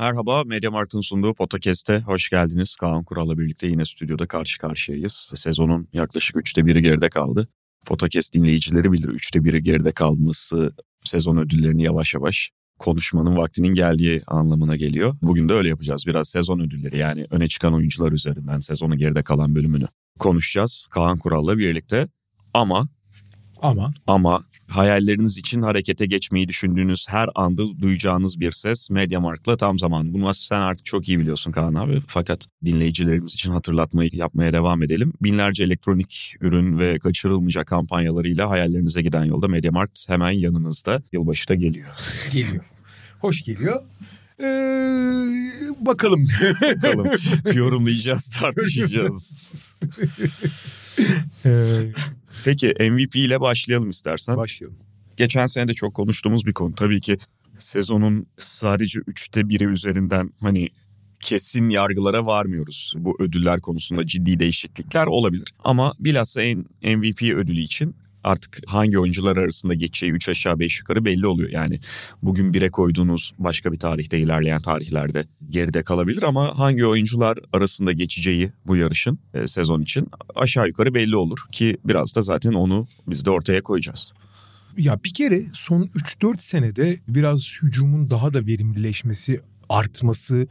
Merhaba, Mediamarkt'ın sunduğu Podcast'e hoş geldiniz. Kaan Kural'la birlikte yine stüdyoda karşı karşıyayız. Sezonun yaklaşık üçte biri geride kaldı. Podcast dinleyicileri bilir üçte biri geride kalması sezon ödüllerini yavaş yavaş konuşmanın vaktinin geldiği anlamına geliyor. Bugün de öyle yapacağız. Biraz sezon ödülleri yani öne çıkan oyuncular üzerinden sezonu geride kalan bölümünü konuşacağız Kaan Kural'la birlikte. Ama Ama ama hayalleriniz için harekete geçmeyi düşündüğünüz her anda duyacağınız bir ses Mediamarkt'la tam zaman. Bunu sen artık çok iyi biliyorsun Kaan abi. Fakat dinleyicilerimiz için hatırlatmayı yapmaya devam edelim. Binlerce elektronik ürün ve kaçırılmayacak kampanyalarıyla hayallerinize giden yolda Mediamarkt hemen yanınızda. Yılbaşı da geliyor. geliyor. Hoş geliyor. Ee, bakalım. Bakalım yorumlayacağız, tartışacağız. Ee, Peki MVP ile başlayalım istersen. başlayalım. Geçen sene de çok konuştuğumuz bir konu. Tabii ki sezonun sadece üçte biri üzerinden hani kesin yargılara varmıyoruz. Bu ödüller konusunda ciddi değişiklikler olabilir. Ama bilhassa en MVP ödülü için artık hangi oyuncular arasında geçeceği 3 aşağı 5 yukarı belli oluyor. Yani bugün bire koyduğunuz başka bir tarihte ilerleyen tarihlerde geride kalabilir ama hangi oyuncular arasında geçeceği bu yarışın e, sezon için aşağı yukarı belli olur ki biraz da zaten onu biz de ortaya koyacağız. Ya bir kere son 3-4 senede biraz hücumun daha da verimlileşmesi, artması,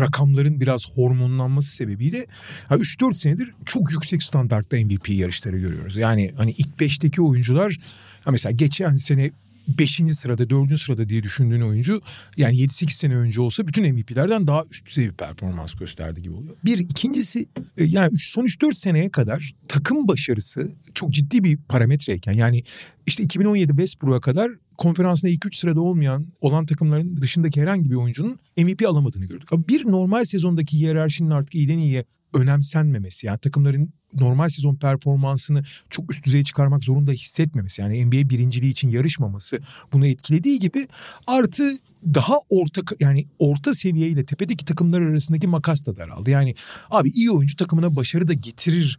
rakamların biraz hormonlanması sebebiyle ha 3-4 senedir çok yüksek standartta MVP yarışları görüyoruz. Yani hani ilk 5'teki oyuncular mesela geçen sene 5. sırada 4. sırada diye düşündüğün oyuncu yani 7-8 sene önce olsa bütün MVP'lerden daha üst düzey bir performans gösterdi gibi oluyor. Bir ikincisi e, yani son 3-4 seneye kadar takım başarısı çok ciddi bir parametreyken yani işte 2017 Westbrook'a kadar konferansında ilk 3 sırada olmayan olan takımların dışındaki herhangi bir oyuncunun MVP alamadığını gördük. Ama bir normal sezondaki hiyerarşinin artık iyiden iyiye önemsenmemesi yani takımların normal sezon performansını çok üst düzeye çıkarmak zorunda hissetmemesi yani NBA birinciliği için yarışmaması bunu etkilediği gibi artı daha orta yani orta seviye tepedeki takımlar arasındaki makas da daraldı. Yani abi iyi oyuncu takımına başarı da getirir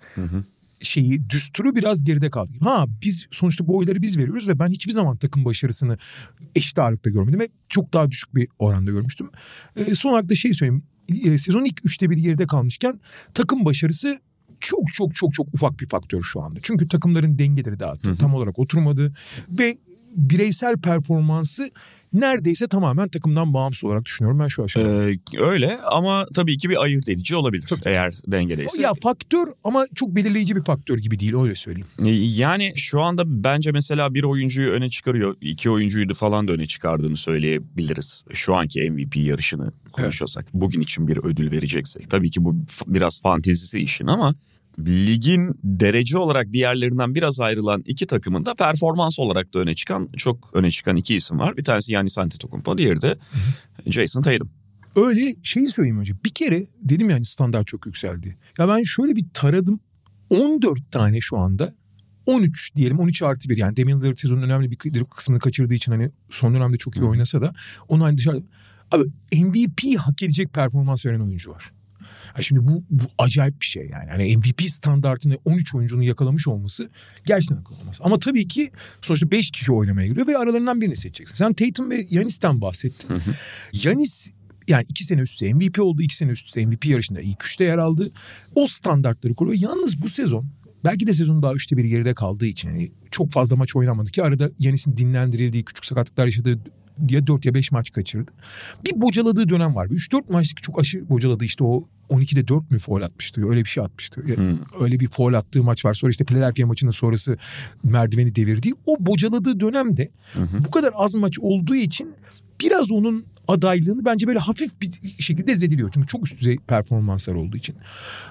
şeyi düsturu biraz geride kaldı. Ha biz sonuçta bu oyları biz veriyoruz ve ben hiçbir zaman takım başarısını eşit ağırlıkta görmedim ve çok daha düşük bir oranda görmüştüm. Ee, son olarak da şey söyleyeyim. Ee, sezon ilk üçte bir geride kalmışken takım başarısı çok çok çok çok ufak bir faktör şu anda. Çünkü takımların dengeleri dağıttı. Tam olarak oturmadı ve bireysel performansı neredeyse tamamen takımdan bağımsız olarak düşünüyorum ben şu aşamada. Ee, öyle ama tabii ki bir ayırt edici olabilir eğer dengedeyse. ya faktör ama çok belirleyici bir faktör gibi değil öyle söyleyeyim. Ee, Yani şu anda bence mesela bir oyuncuyu öne çıkarıyor, iki oyuncuyu da falan da öne çıkardığını söyleyebiliriz. Şu anki MVP yarışını konuşuyorsak, bugün için bir ödül vereceksek. Tabii ki bu biraz fantezisi işin ama ligin derece olarak diğerlerinden biraz ayrılan iki takımın da performans olarak da öne çıkan çok öne çıkan iki isim var. Bir tanesi Giannis Antetokounmpo, diğeri de Jason Tatum. Öyle şeyi söyleyeyim önce. Bir kere dedim yani standart çok yükseldi. Ya ben şöyle bir taradım. 14 tane şu anda 13 diyelim 13 artı 1 yani Damian Lillard sezonun önemli bir kısmını kaçırdığı için hani son dönemde çok iyi oynasa da onu hani dışarıda abi MVP hak edecek performans veren oyuncu var. Ha şimdi bu, bu acayip bir şey yani. Hani MVP standartını 13 oyuncunun yakalamış olması gerçekten akıl olmaz. Ama tabii ki sonuçta 5 kişi oynamaya giriyor ve aralarından birini seçeceksin. Sen Tatum ve Yanis'ten bahsettin. Yanis yani iki sene üstte MVP oldu. iki sene üstte MVP yarışında ilk üçte yer aldı. O standartları koruyor. Yalnız bu sezon belki de sezonun daha üçte bir geride kaldığı için yani çok fazla maç oynamadı ki arada Yanis'in dinlendirildiği küçük sakatlıklar yaşadığı ya 4 ya 5 maç kaçırdı. Bir bocaladığı dönem var. 3-4 maçlık çok aşı bocaladı işte o 12'de 4 mü foul atmıştı? Öyle bir şey atmıştı. Ya- Öyle bir foul attığı maç var. Sonra işte Philadelphia maçının sonrası merdiveni devirdiği. O bocaladığı dönemde bu kadar az maç olduğu için biraz onun adaylığını bence böyle hafif bir şekilde zediliyor. Çünkü çok üst düzey performanslar olduğu için.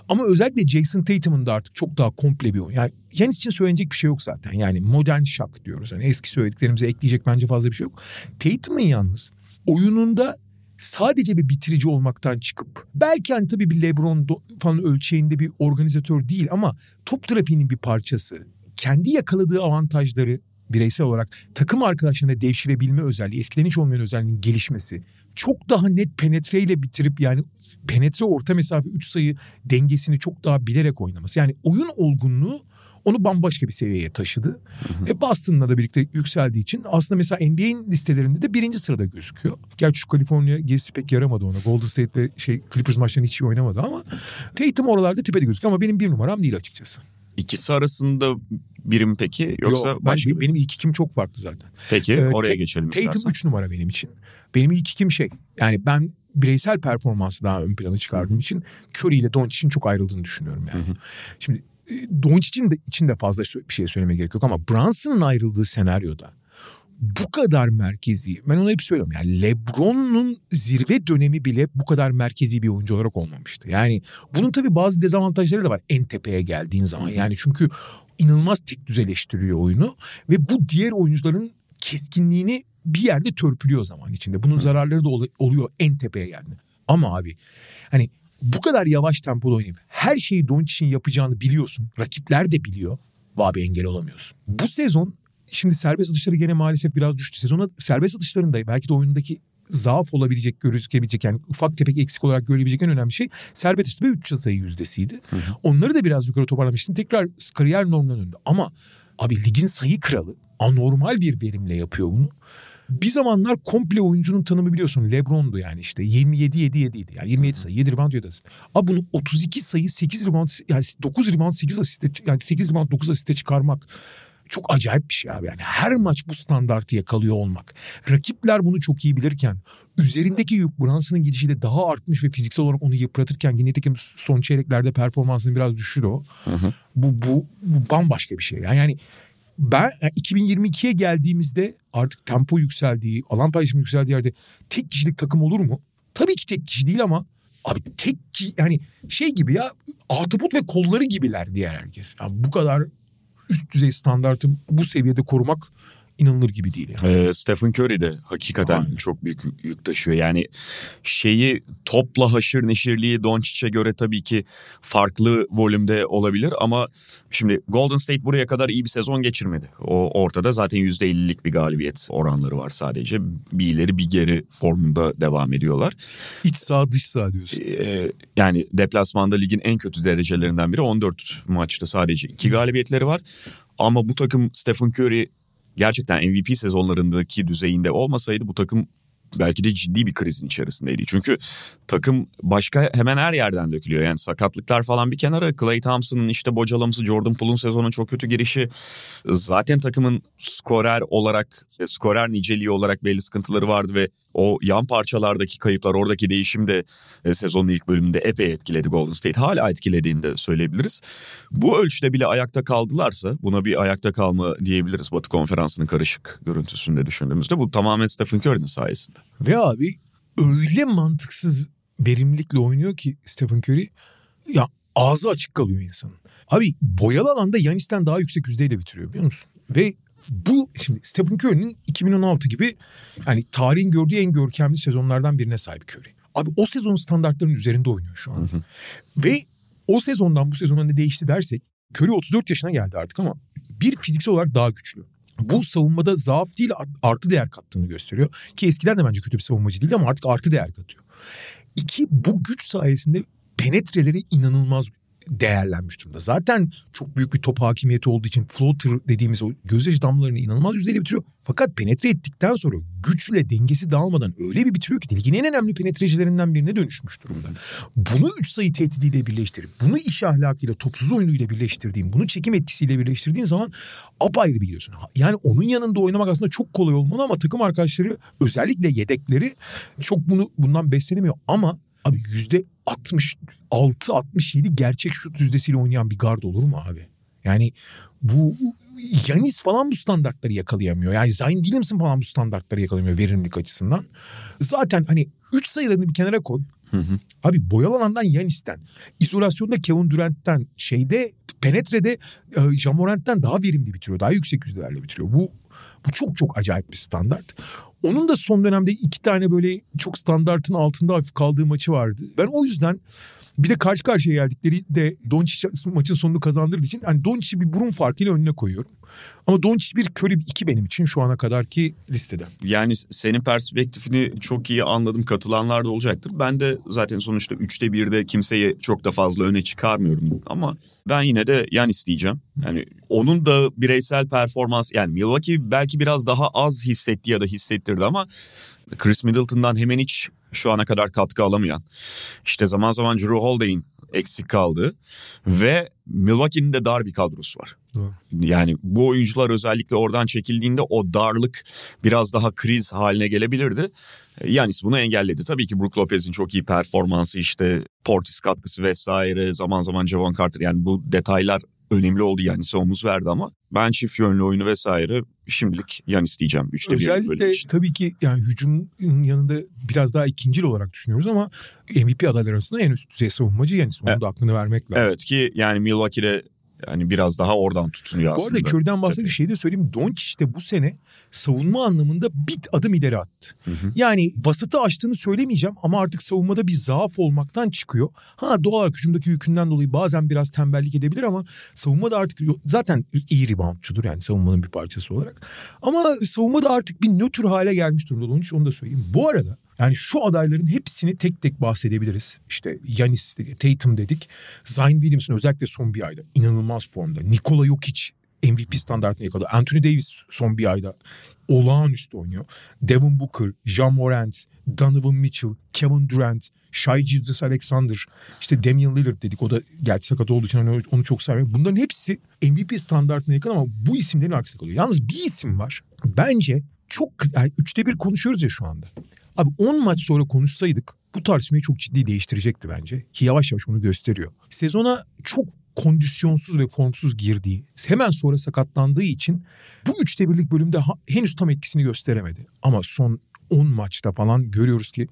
Ama özellikle Jason Tatum'un da artık çok daha komple bir oyun. Yani Yanis için söylenecek bir şey yok zaten. Yani modern şak diyoruz. Hani eski söylediklerimize ekleyecek bence fazla bir şey yok. Tatum'un yalnız oyununda sadece bir bitirici olmaktan çıkıp belki hani tabii bir LeBron falan ölçeğinde bir organizatör değil ama top trafiğinin bir parçası. Kendi yakaladığı avantajları bireysel olarak takım arkadaşlarına devşirebilme özelliği, eskiden hiç olmayan özelliğinin gelişmesi. Çok daha net penetreyle bitirip yani penetre orta mesafe 3 sayı dengesini çok daha bilerek oynaması. Yani oyun olgunluğu onu bambaşka bir seviyeye taşıdı. Hı E Boston'la da birlikte yükseldiği için aslında mesela NBA'in listelerinde de birinci sırada gözüküyor. Gerçi şu Kaliforniya gezisi pek yaramadı ona. Golden State ve şey Clippers maçlarını hiç iyi oynamadı ama Tatum oralarda tepede gözüküyor ama benim bir numaram değil açıkçası. İkisi arasında birim peki yoksa Yok, başka ben, benim ilk ikim çok farklı zaten. Peki Ee, oraya geçelim Tatum istersen. 3 numara benim için. Benim ilk ikim şey. Yani ben bireysel performansı daha ön plana çıkardığım için Curry ile Doncic'in çok ayrıldığını düşünüyorum yani. Şimdi e, Doncic'in de için de fazla bir şey söylemeye gerek yok ama Brunson'ın ayrıldığı senaryoda bu kadar merkezi. Ben onu hep söylüyorum. Yani LeBron'un zirve dönemi bile bu kadar merkezi bir oyuncu olarak olmamıştı. Yani bunun tabii bazı dezavantajları da var en tepeye geldiğin zaman. Yani çünkü inanılmaz tek düzeleştiriyor oyunu ve bu diğer oyuncuların keskinliğini bir yerde törpülüyor zaman içinde. Bunun zararları da ol- oluyor en tepeye geldi. Ama abi hani bu kadar yavaş tempoda oynayıp her şeyi Doncic'in yapacağını biliyorsun. Rakipler de biliyor. Abi engel olamıyorsun. Bu sezon şimdi serbest atışları gene maalesef biraz düştü. Sezona serbest atışlarında belki de oyundaki zaaf olabilecek, gözükebilecek yani ufak tefek eksik olarak görülebilecek en önemli şey serbest atış ve 3 sayı yüzdesiydi. Onları da biraz yukarı toparlamıştın. Tekrar kariyer normuna döndü. Ama abi ligin sayı kralı anormal bir verimle yapıyor bunu. Bir zamanlar komple oyuncunun tanımı biliyorsun Lebron'du yani işte 27 7 7 idi. Yani 27 sayı 7 rebound 7 asist. Abi bunu 32 sayı 8 rebound yani 9 rebound 8 asiste yani 8 rebound 9 asiste çıkarmak çok acayip bir şey abi. Yani her maç bu standartı yakalıyor olmak. Rakipler bunu çok iyi bilirken üzerindeki yük Brunson'ın gidişiyle daha artmış ve fiziksel olarak onu yıpratırken ki nitekim son çeyreklerde performansını biraz düşürdü o. Bu, bu, bu bambaşka bir şey. Yani, yani ben yani 2022'ye geldiğimizde artık tempo yükseldiği, alan paylaşımı yükseldiği yerde tek kişilik takım olur mu? Tabii ki tek kişi değil ama abi tek ki yani şey gibi ya ahtapot ve kolları gibiler diğer herkes. Yani bu kadar üst düzey standartı bu seviyede korumak inanılır gibi değil yani. Ee, Stephen Curry de hakikaten Aynen. çok büyük yük taşıyor. Yani şeyi topla haşır neşirliği Doncic'e göre tabii ki farklı volümde olabilir ama şimdi Golden State buraya kadar iyi bir sezon geçirmedi. O ortada zaten %50'lik bir galibiyet oranları var sadece. Bir ileri bir geri formunda devam ediyorlar. İç sağ dış sağ diyorsun. Ee, yani deplasmanda ligin en kötü derecelerinden biri 14 maçta sadece iki galibiyetleri var. Ama bu takım Stephen Curry gerçekten MVP sezonlarındaki düzeyinde olmasaydı bu takım belki de ciddi bir krizin içerisindeydi. Çünkü takım başka hemen her yerden dökülüyor. Yani sakatlıklar falan bir kenara. Clay Thompson'ın işte bocalaması, Jordan Poole'un sezonun çok kötü girişi. Zaten takımın skorer olarak, e, skorer niceliği olarak belli sıkıntıları vardı ve o yan parçalardaki kayıplar, oradaki değişim de e, sezonun ilk bölümünde epey etkiledi Golden State. Hala etkilediğini de söyleyebiliriz. Bu ölçüde bile ayakta kaldılarsa buna bir ayakta kalma diyebiliriz Batı Konferansı'nın karışık görüntüsünde düşündüğümüzde. Bu tamamen Stephen Curry'nin sayesinde. Ve abi öyle mantıksız verimlilikle oynuyor ki Stephen Curry ya ağzı açık kalıyor insanın. Abi boyalı alanda Yanis'ten daha yüksek yüzdeyle bitiriyor biliyor musun? Ve bu şimdi Stephen Curry'nin 2016 gibi yani tarihin gördüğü en görkemli sezonlardan birine sahip Curry. Abi o sezonun standartlarının üzerinde oynuyor şu an. Ve o sezondan bu sezona ne değişti dersek Curry 34 yaşına geldi artık ama bir fiziksel olarak daha güçlü. Bu savunmada zaaf değil artı değer kattığını gösteriyor. Ki eskiden de bence kötü bir savunmacı değildi ama artık artı değer katıyor. İki bu güç sayesinde penetreleri inanılmaz değerlenmiş durumda. Zaten çok büyük bir top hakimiyeti olduğu için floater dediğimiz o gözyaşı damlalarını inanılmaz yüzdeyle bitiriyor. Fakat penetre ettikten sonra güçle dengesi dağılmadan öyle bir bitiriyor ki ligin en önemli penetrecilerinden birine dönüşmüş durumda. Bunu üç sayı tehdidiyle birleştirip, bunu iş ahlakıyla, topsuz oyunuyla birleştirdiğin, bunu çekim etkisiyle birleştirdiğin zaman apayrı bir gidiyorsun. Yani onun yanında oynamak aslında çok kolay olmalı ama takım arkadaşları özellikle yedekleri çok bunu bundan beslenemiyor ama Abi yüzde 66-67 gerçek şut yüzdesiyle oynayan bir gard olur mu abi? Yani bu Yanis falan bu standartları yakalayamıyor. Yani Zion Williamson falan bu standartları yakalayamıyor verimlilik açısından. Zaten hani 3 sayılarını bir kenara koy. Abi boyalı alandan Yanis'ten, izolasyonda Kevin Durant'ten, şeyde penetrede e, Jamorant'ten daha verimli bitiriyor. Daha yüksek yüzdelerle bitiriyor. Bu Bu çok çok acayip bir standart. Onun da son dönemde iki tane böyle çok standartın altında hafif kaldığı maçı vardı. Ben o yüzden bir de karşı karşıya geldikleri de Doncic maçın sonunu kazandırdığı için hani Doncic'i bir burun farkıyla önüne koyuyorum. Ama Doncic bir Curry iki benim için şu ana kadarki listede. Yani senin perspektifini çok iyi anladım. Katılanlar da olacaktır. Ben de zaten sonuçta üçte birde kimseyi çok da fazla öne çıkarmıyorum. Ama ben yine de yan isteyeceğim. Yani onun da bireysel performans yani Milwaukee belki biraz daha az hissetti ya da hissettirdi ama Chris Middleton'dan hemen hiç şu ana kadar katkı alamayan. işte zaman zaman Drew Holiday'in eksik kaldığı ve Milwaukee'nin de dar bir kadrosu var. Doğru. Yani bu oyuncular özellikle oradan çekildiğinde o darlık biraz daha kriz haline gelebilirdi. Yanis bunu engelledi. Tabii ki Brook Lopez'in çok iyi performansı işte Portis katkısı vesaire zaman zaman Javon Carter yani bu detaylar önemli oldu Yanis'e omuz verdi ama ben çift yönlü oyunu vesaire şimdilik Yanis diyeceğim. Üçte Özellikle tabii ki yani hücumun yanında biraz daha ikincil olarak düşünüyoruz ama MVP adayları arasında en üst düzey savunmacı Yanis. Onun evet. da aklını vermek lazım. Evet ki yani Milwaukee'de yani biraz daha oradan tutunuyor aslında. Bu arada Curry'den bahsedip şey de söyleyeyim. Doncic de bu sene savunma anlamında bit adım ileri attı. Hı hı. Yani vasıtı açtığını söylemeyeceğim ama artık savunmada bir zaaf olmaktan çıkıyor. Ha doğal olarak hücumdaki yükünden dolayı bazen biraz tembellik edebilir ama savunmada artık zaten iyi reboundçudur yani savunmanın bir parçası olarak. Ama savunmada artık bir nötr hale gelmiş durumda Doncic onu da söyleyeyim. Bu arada yani şu adayların hepsini tek tek bahsedebiliriz. İşte Yanis, Tatum dedik. Zion Williamson özellikle son bir ayda inanılmaz formda. Nikola Jokic MVP standartına yakaladı. Anthony Davis son bir ayda olağanüstü oynuyor. Devin Booker, Jean Morant, Donovan Mitchell, Kevin Durant, Shai Gilgeous Alexander, işte Damian Lillard dedik. O da gerçi sakat olduğu için hani onu çok sevmiyorum. Bunların hepsi MVP standartına yakın ama bu isimlerin arkasında kalıyor. Yalnız bir isim var. Bence çok yani üçte bir konuşuyoruz ya şu anda. Abi 10 maç sonra konuşsaydık bu tartışmayı çok ciddi değiştirecekti bence. Ki yavaş yavaş onu gösteriyor. Sezona çok kondisyonsuz ve formsuz girdiği, hemen sonra sakatlandığı için bu üçte birlik bölümde henüz tam etkisini gösteremedi. Ama son 10 maçta falan görüyoruz ki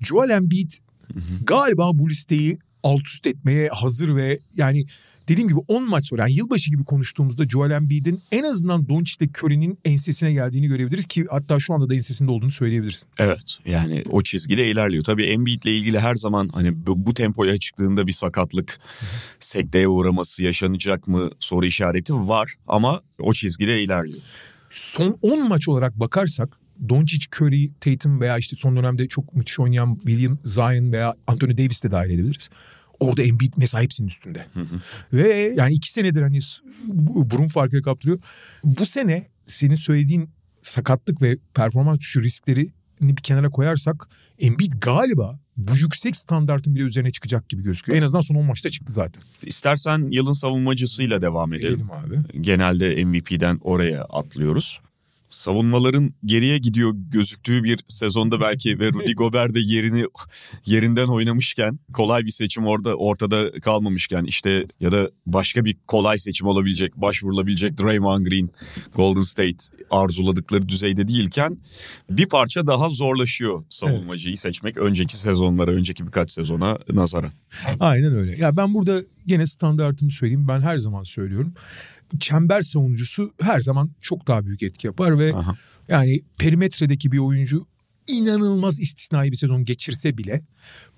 Joel Embiid galiba bu listeyi alt üst etmeye hazır ve yani dediğim gibi 10 maç sonra yani yılbaşı gibi konuştuğumuzda Joel Embiid'in en azından Doncic ile Curry'nin ensesine geldiğini görebiliriz ki hatta şu anda da ensesinde olduğunu söyleyebilirsin. Evet yani o çizgide ilerliyor. Tabii Embiid ile ilgili her zaman hani bu, bu tempoya çıktığında bir sakatlık, sekteye uğraması yaşanacak mı soru işareti var ama o çizgide ilerliyor. Son 10 maç olarak bakarsak Doncic, Curry, Tatum veya işte son dönemde çok müthiş oynayan William, Zion veya Anthony Davis de dahil edebiliriz. Orada Embiid mesela hepsinin üstünde. Hı hı. Ve yani iki senedir hani burun farkı kaptırıyor. Bu sene senin söylediğin sakatlık ve performans düşüşü riskleri bir kenara koyarsak Embiid galiba bu yüksek standartın bile üzerine çıkacak gibi gözüküyor. En azından son 10 maçta çıktı zaten. İstersen yılın savunmacısıyla devam edelim. Edelim abi. Genelde MVP'den oraya atlıyoruz savunmaların geriye gidiyor gözüktüğü bir sezonda belki ve Rudy Gobert de yerini yerinden oynamışken kolay bir seçim orada ortada kalmamışken işte ya da başka bir kolay seçim olabilecek başvurulabilecek Draymond Green Golden State arzuladıkları düzeyde değilken bir parça daha zorlaşıyor savunmacıyı evet. seçmek önceki sezonlara önceki birkaç sezona nazara. Aynen öyle. Ya ben burada gene standartımı söyleyeyim ben her zaman söylüyorum çember savunucusu her zaman çok daha büyük etki yapar ve Aha. yani perimetredeki bir oyuncu inanılmaz istisnai bir sezon geçirse bile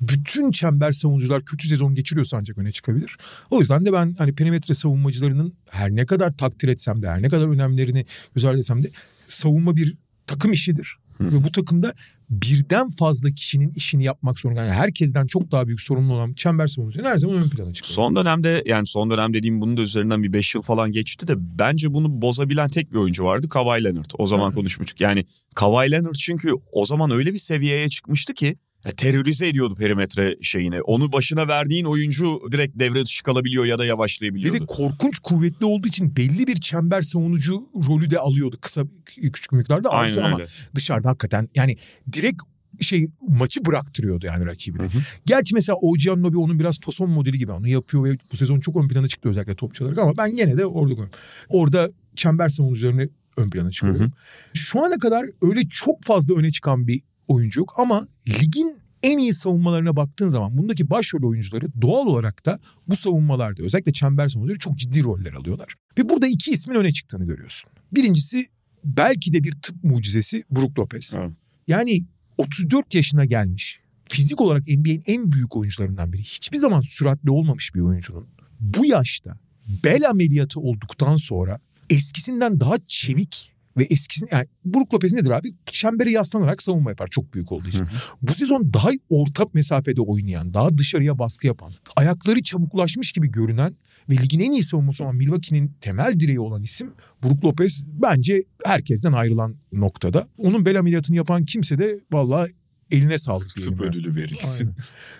bütün çember savunucular kötü sezon geçiriyorsa ancak öne çıkabilir. O yüzden de ben hani perimetre savunmacılarının her ne kadar takdir etsem de her ne kadar önemlerini ardı etsem de savunma bir takım işidir. Ve bu takımda birden fazla kişinin işini yapmak zorunda. Yani herkesten çok daha büyük sorumlu olan çember savunucuları her zaman ön plana çıkıyor. Son dönemde yani son dönem dediğim bunun da üzerinden bir 5 yıl falan geçti de bence bunu bozabilen tek bir oyuncu vardı Kawhi Leonard. O zaman konuşmuştuk. Yani Kawhi Leonard çünkü o zaman öyle bir seviyeye çıkmıştı ki ya, terörize ediyordu perimetre şeyini. Onu başına verdiğin oyuncu direkt devre dışı kalabiliyor ya da yavaşlayabiliyordu. Bir de korkunç kuvvetli olduğu için belli bir çember savunucu rolü de alıyordu kısa küçük miktarda. Aynen ama dışarıda hakikaten yani direkt şey maçı bıraktırıyordu yani rakibine. Hı hı. Gerçi mesela OG Anunoby onun biraz fason modeli gibi onu yapıyor ve bu sezon çok ön plana çıktı özellikle topçu olarak ama ben yine de orada orada çember savunucularını ön plana çıkıyorum. Hı hı. Şu ana kadar öyle çok fazla öne çıkan bir oyuncu yok ama ligin en iyi savunmalarına baktığın zaman bundaki başrol oyuncuları doğal olarak da bu savunmalarda özellikle çember savunucuları çok ciddi roller alıyorlar. Ve burada iki ismin öne çıktığını görüyorsun. Birincisi belki de bir tıp mucizesi Brook Lopez. Evet. Yani 34 yaşına gelmiş. Fizik olarak NBA'in en büyük oyuncularından biri. Hiçbir zaman süratli olmamış bir oyuncunun. Bu yaşta bel ameliyatı olduktan sonra eskisinden daha çevik ve eskisini yani Brook Lopez nedir abi? Çembere yaslanarak savunma yapar çok büyük olduğu için. Bu sezon daha orta mesafede oynayan, daha dışarıya baskı yapan, ayakları çabuklaşmış gibi görünen ve ligin en iyi savunması olan Milwaukee'nin temel direği olan isim Brook Lopez bence herkesten ayrılan noktada. Onun bel ameliyatını yapan kimse de vallahi eline sağlık diyelim. Tıp ödülü verilsin.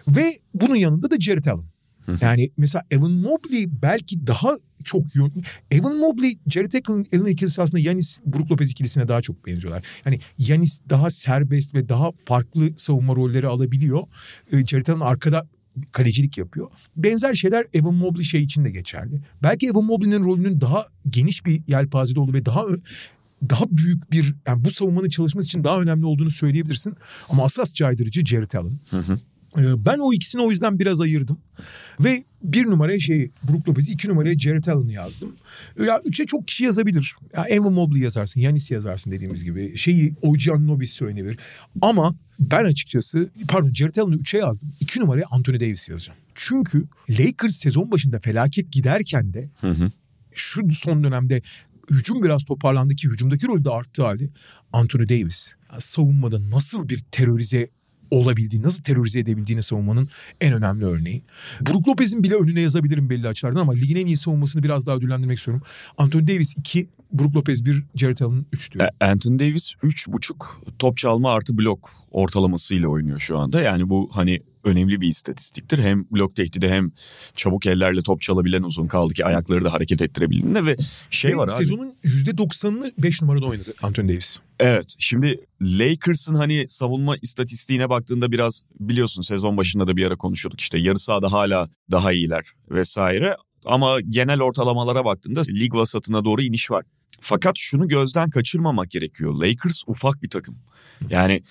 Aynen. Ve bunun yanında da Jared Allen. Yani mesela Evan Mobley belki daha çok yoğun. Evan Mobley, Jared Allen, Allen ikilisi aslında Yanis, Brook Lopez ikilisine daha çok benziyorlar. Yani Yanis daha serbest ve daha farklı savunma rolleri alabiliyor. Ee, Jared Allen arkada kalecilik yapıyor. Benzer şeyler Evan Mobley şey için de geçerli. Belki Evan Mobley'nin rolünün daha geniş bir yelpazede olduğu ve daha daha büyük bir yani bu savunmanın çalışması için daha önemli olduğunu söyleyebilirsin. Ama asas caydırıcı Jared Allen. Ee, Ben o ikisini o yüzden biraz ayırdım. Ve bir numaraya şey Brook Lopez'i iki numaraya Jared Allen'ı yazdım. Ya üçe çok kişi yazabilir. Ya Evan Mobley yazarsın, Yanis yazarsın dediğimiz gibi. Şeyi OG Anunoby söylenebilir. Ama ben açıkçası pardon Jared Allen'ı üçe yazdım. İki numaraya Anthony Davis yazacağım. Çünkü Lakers sezon başında felaket giderken de Hı hı. şu son dönemde hücum biraz toparlandı ki hücumdaki rolü de arttı halde. Anthony Davis savunmada nasıl bir terörize olabildiğini, nasıl terörize edebildiğini savunmanın en önemli örneği. Brook Lopez'in bile önüne yazabilirim belli açılardan ama ligin en iyi savunmasını biraz daha ödüllendirmek istiyorum. Anthony Davis 2, Brook Lopez 1, Jared Allen 3 diyor. E, Anthony Davis 3.5 top çalma artı blok ortalamasıyla oynuyor şu anda. Yani bu hani önemli bir istatistiktir. Hem blok tehdidi hem çabuk ellerle top çalabilen uzun kaldı ki ayakları da hareket ettirebildiğinde ve şey Ve var abi. Sezonun %90'ını 5 numarada oynadı Anthony Davis. Evet şimdi Lakers'ın hani savunma istatistiğine baktığında biraz biliyorsun sezon başında da bir ara konuşuyorduk işte yarı sahada hala daha iyiler vesaire. Ama genel ortalamalara baktığında lig vasatına doğru iniş var. Fakat şunu gözden kaçırmamak gerekiyor. Lakers ufak bir takım. Yani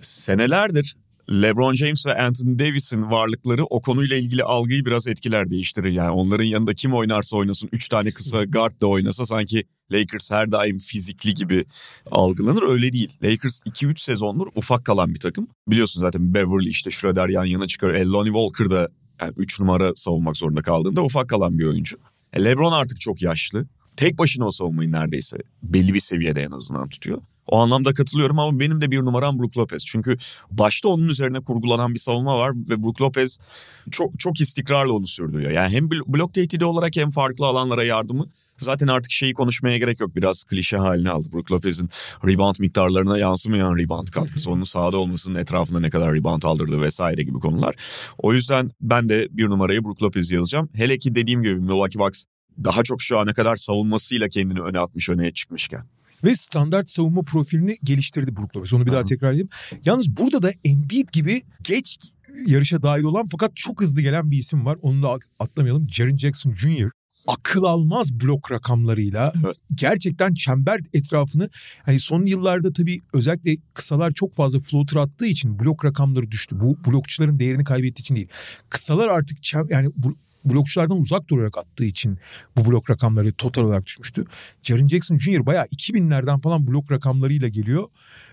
senelerdir LeBron James ve Anthony Davis'in varlıkları o konuyla ilgili algıyı biraz etkiler değiştirir. Yani onların yanında kim oynarsa oynasın 3 tane kısa guard da oynasa sanki Lakers her daim fizikli gibi algılanır. Öyle değil. Lakers 2-3 sezondur ufak kalan bir takım. Biliyorsun zaten Beverly işte Schroeder yan yana çıkıyor. E, Lonnie Walker da 3 numara savunmak zorunda kaldığında ufak kalan bir oyuncu. E, LeBron artık çok yaşlı. Tek başına o savunmayı neredeyse belli bir seviyede en azından tutuyor. O anlamda katılıyorum ama benim de bir numaram Brook Lopez. Çünkü başta onun üzerine kurgulanan bir savunma var ve Brook Lopez çok çok istikrarlı onu sürdürüyor. Yani hem bl- blok tehdidi olarak hem farklı alanlara yardımı. Zaten artık şeyi konuşmaya gerek yok. Biraz klişe haline aldı. Brook Lopez'in rebound miktarlarına yansımayan rebound katkısı. Onun sahada olmasının etrafında ne kadar rebound aldırdığı vesaire gibi konular. O yüzden ben de bir numarayı Brook Lopez yazacağım. Hele ki dediğim gibi Milwaukee Bucks daha çok şu ana kadar savunmasıyla kendini öne atmış, öne çıkmışken. Ve standart savunma profilini geliştirdi Brook Lopez. Onu bir daha Aha. tekrar edeyim. Yalnız burada da Embiid gibi geç yarışa dahil olan fakat çok hızlı gelen bir isim var. Onu da atlamayalım. Jaren Jackson Jr. akıl almaz blok rakamlarıyla Evet. gerçekten çember etrafını hani son yıllarda tabii özellikle kısalar çok fazla floater attığı için blok rakamları düştü. Bu blokçuların değerini kaybettiği için değil. Kısalar artık çem- yani bu blokçulardan uzak durarak attığı için bu blok rakamları total olarak düşmüştü. Jaren Jackson Jr. bayağı 2000'lerden falan blok rakamlarıyla geliyor.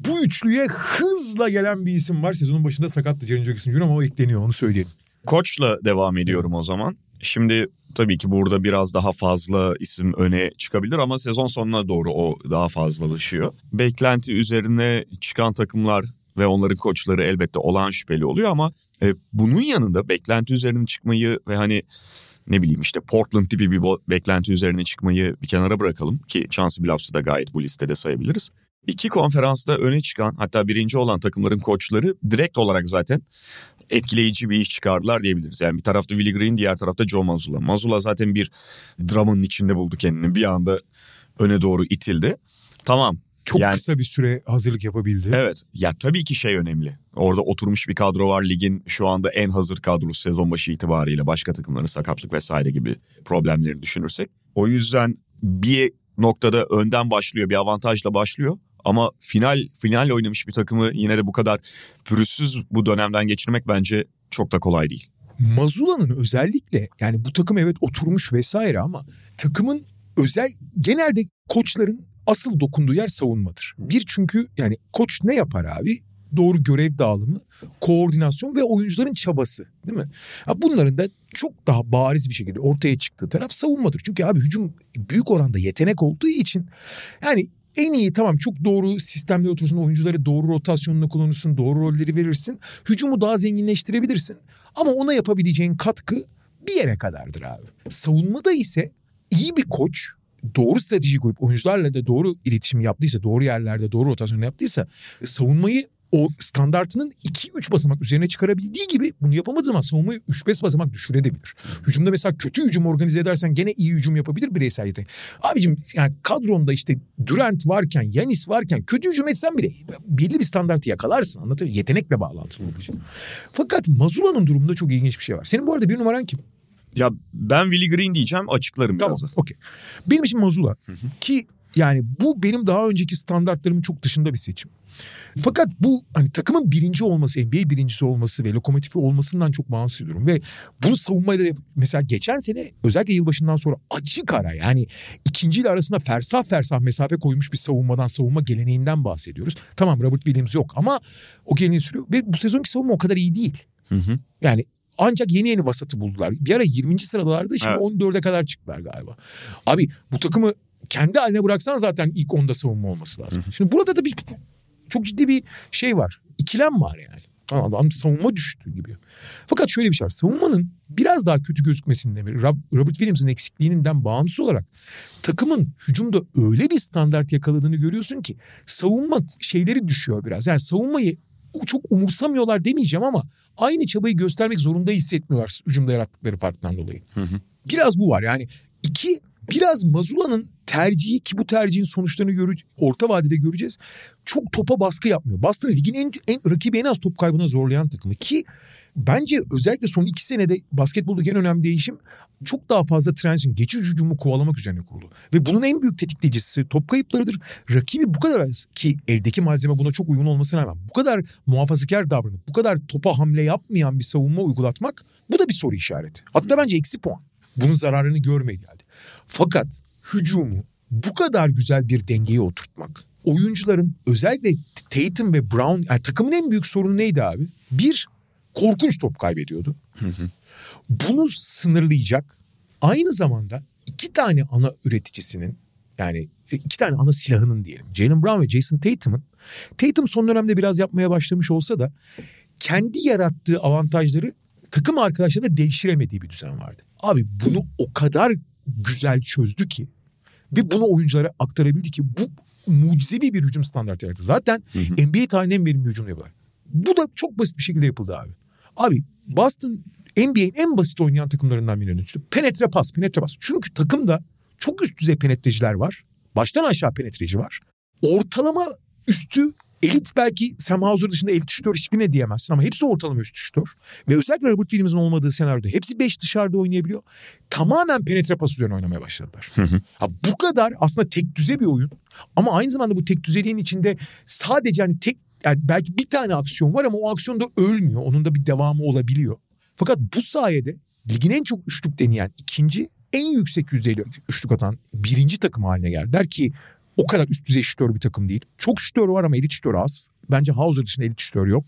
Bu üçlüye hızla gelen bir isim var. Sezonun başında sakattı Jaren Jackson Jr. ama o ekleniyor onu söyleyelim. Koç'la devam ediyorum o zaman. Şimdi tabii ki burada biraz daha fazla isim öne çıkabilir ama sezon sonuna doğru o daha fazlalaşıyor. Beklenti üzerine çıkan takımlar ve onların koçları elbette olağan şüpheli oluyor ama e, bunun yanında beklenti üzerine çıkmayı ve hani ne bileyim işte Portland tipi bir beklenti üzerine çıkmayı bir kenara bırakalım ki Chauncey Billups'ı da gayet bu listede sayabiliriz. İki konferansta öne çıkan hatta birinci olan takımların koçları direkt olarak zaten etkileyici bir iş çıkardılar diyebiliriz. Yani bir tarafta Willie Green, diğer tarafta Joe Mazzulla. Mazzulla zaten bir dramanın içinde buldu kendini. Bir anda öne doğru itildi. Tamam. Çok Yani- kısa bir süre hazırlık yapabildi. Evet. Ya tabii ki şey önemli. Orada oturmuş bir kadro var. Ligin şu anda en hazır kadrosu sezon başı itibariyle başka takımların sakatlık vesaire gibi problemlerini düşünürsek. O yüzden bir noktada önden başlıyor, bir avantajla başlıyor. Ama final final oynamış bir takımı yine de bu kadar pürüzsüz bu dönemden geçirmek bence çok da kolay değil. Mazula'nın özellikle yani bu takım evet oturmuş vesaire ama takımın özel genelde koçların asıl dokunduğu yer savunmadır. Bir çünkü yani koç ne yapar abi? Doğru görev dağılımı, koordinasyon ve oyuncuların çabası değil mi? Ha bunların da çok daha bariz bir şekilde ortaya çıktığı taraf savunmadır. Çünkü abi hücum büyük oranda yetenek olduğu için yani en iyi tamam çok doğru sistemde otursun oyuncuları doğru rotasyonla kullanırsın doğru rolleri verirsin. Hücumu daha zenginleştirebilirsin. Ama ona yapabileceğin katkı bir yere kadardır abi. Savunmada ise iyi bir koç doğru strateji koyup oyuncularla da doğru iletişim yaptıysa, doğru yerlerde doğru rotasyon yaptıysa savunmayı o standartının 2-3 basamak üzerine çıkarabildiği gibi bunu yapamadığı zaman savunmayı 3-5 basamak düşürebilir. Hücumda mesela kötü hücum organize edersen gene iyi hücum yapabilir bireysel yetenek. Abicim yani kadronda işte Durant varken, Yanis varken kötü hücum etsen bile belli bir standartı yakalarsın anlatıyor? Yetenekle bağlantılı olduğu için. Fakat Mazula'nın durumunda çok ilginç bir şey var. Senin bu arada bir numaran kim? Ya ben Willie Green diyeceğim açıklarım Tamam biraz. okey. Benim için Mazula ki yani bu benim daha önceki standartlarımın çok dışında bir seçim. Fakat bu hani takımın birinci olması, NBA birincisi olması ve lokomotifi olmasından çok bağımsız ediyorum. Ve bunu savunmayla da- mesela geçen sene özellikle yılbaşından sonra açık ara yani ikinciyle arasında fersah fersah mesafe koymuş bir savunmadan, savunma geleneğinden bahsediyoruz. Tamam Robert Williams yok ama o geleneği sürüyor ve bu sezonki savunma o kadar iyi değil. Hı hı. Yani ancak yeni yeni vasatı buldular. Bir ara 20. sıralardı şimdi Evet. 14'e kadar çıktılar galiba. Abi bu takımı kendi haline bıraksan zaten ilk 10'da savunma olması lazım. Şimdi burada da bir çok ciddi bir şey var. İkilem var yani. Adam savunma düştü gibi. Fakat şöyle bir şey var. Savunmanın biraz daha kötü gözükmesinden beri Rob- Robert Williams'ın eksikliğinden bağımsız olarak takımın hücumda öyle bir standart yakaladığını görüyorsun ki savunma şeyleri düşüyor biraz. Yani savunmayı çok umursamıyorlar demeyeceğim ama aynı çabayı göstermek zorunda hissetmiyorlar hücumda yarattıkları farktan dolayı. Hı hı. Biraz bu var yani iki biraz Mazula'nın tercihi ki bu tercihin sonuçlarını görü orta vadede göreceğiz. Çok topa baskı yapmıyor. Boston ligin en, en rakibi en az top kaybına zorlayan takımı ki bence özellikle son iki senede basketboldaki en önemli değişim çok daha fazla transition, geçiş hücumu kovalamak üzerine kurulu. Ve bunun en büyük tetikleyicisi top kayıplarıdır. Rakibi bu kadar az ki eldeki malzeme buna çok uygun olmasına rağmen bu kadar muhafazakar davranıp bu kadar topa hamle yapmayan bir savunma uygulatmak bu da bir soru işareti. Hatta bence eksi puan. Bunun zararını görmeye geldi. Fakat hücumu bu kadar güzel bir dengeye oturtmak. Oyuncuların özellikle Tatum ve Brown yani takımın en büyük sorunu neydi abi? Bir korkunç top kaybediyordu. Bunu sınırlayacak aynı zamanda iki tane ana üreticisinin yani iki tane ana silahının diyelim. Jalen Brown ve Jason Tatum'un Tatum son dönemde biraz yapmaya başlamış olsa da kendi yarattığı avantajları takım arkadaşlarına devşiremediği bir düzen vardı. Abi bunu o kadar güzel çözdü ki ve bunu oyunculara aktarabildi ki bu mucizevi bir hücum standartı yarattı. Zaten NBA tarihinin en verimli hücum yapıyorlar. Bu da çok basit bir şekilde yapıldı abi. Abi Boston NBA'in en basit oynayan takımlarından birine dönüştü. Penetre pas, penetre pas. Çünkü takımda çok üst düzey penetreciler var. Baştan aşağı penetreci var. Ortalama üstü elit belki Sam Hauser dışında elit şutör hiçbirine diyemezsin ama hepsi ortalama üst şutör. Ve özellikle Robert Williams'ın olmadığı senaryoda hepsi 5 dışarıda oynayabiliyor. Tamamen penetre pas üzerine oynamaya başladılar. ha, bu kadar aslında tek düze bir oyun. Ama aynı zamanda bu tek düzeliğin içinde sadece hani tek yani belki bir tane aksiyon var ama o aksiyon da ölmüyor. Onun da bir devamı olabiliyor. Fakat bu sayede ligin en çok üçlük deneyen ikinci en yüksek yüzdeyle üçlük atan birinci takım haline geldiler ki o kadar üst düzey şütör bir takım değil. Çok şütör var ama elit şütör az. Bence Hauser dışında elit şütör yok.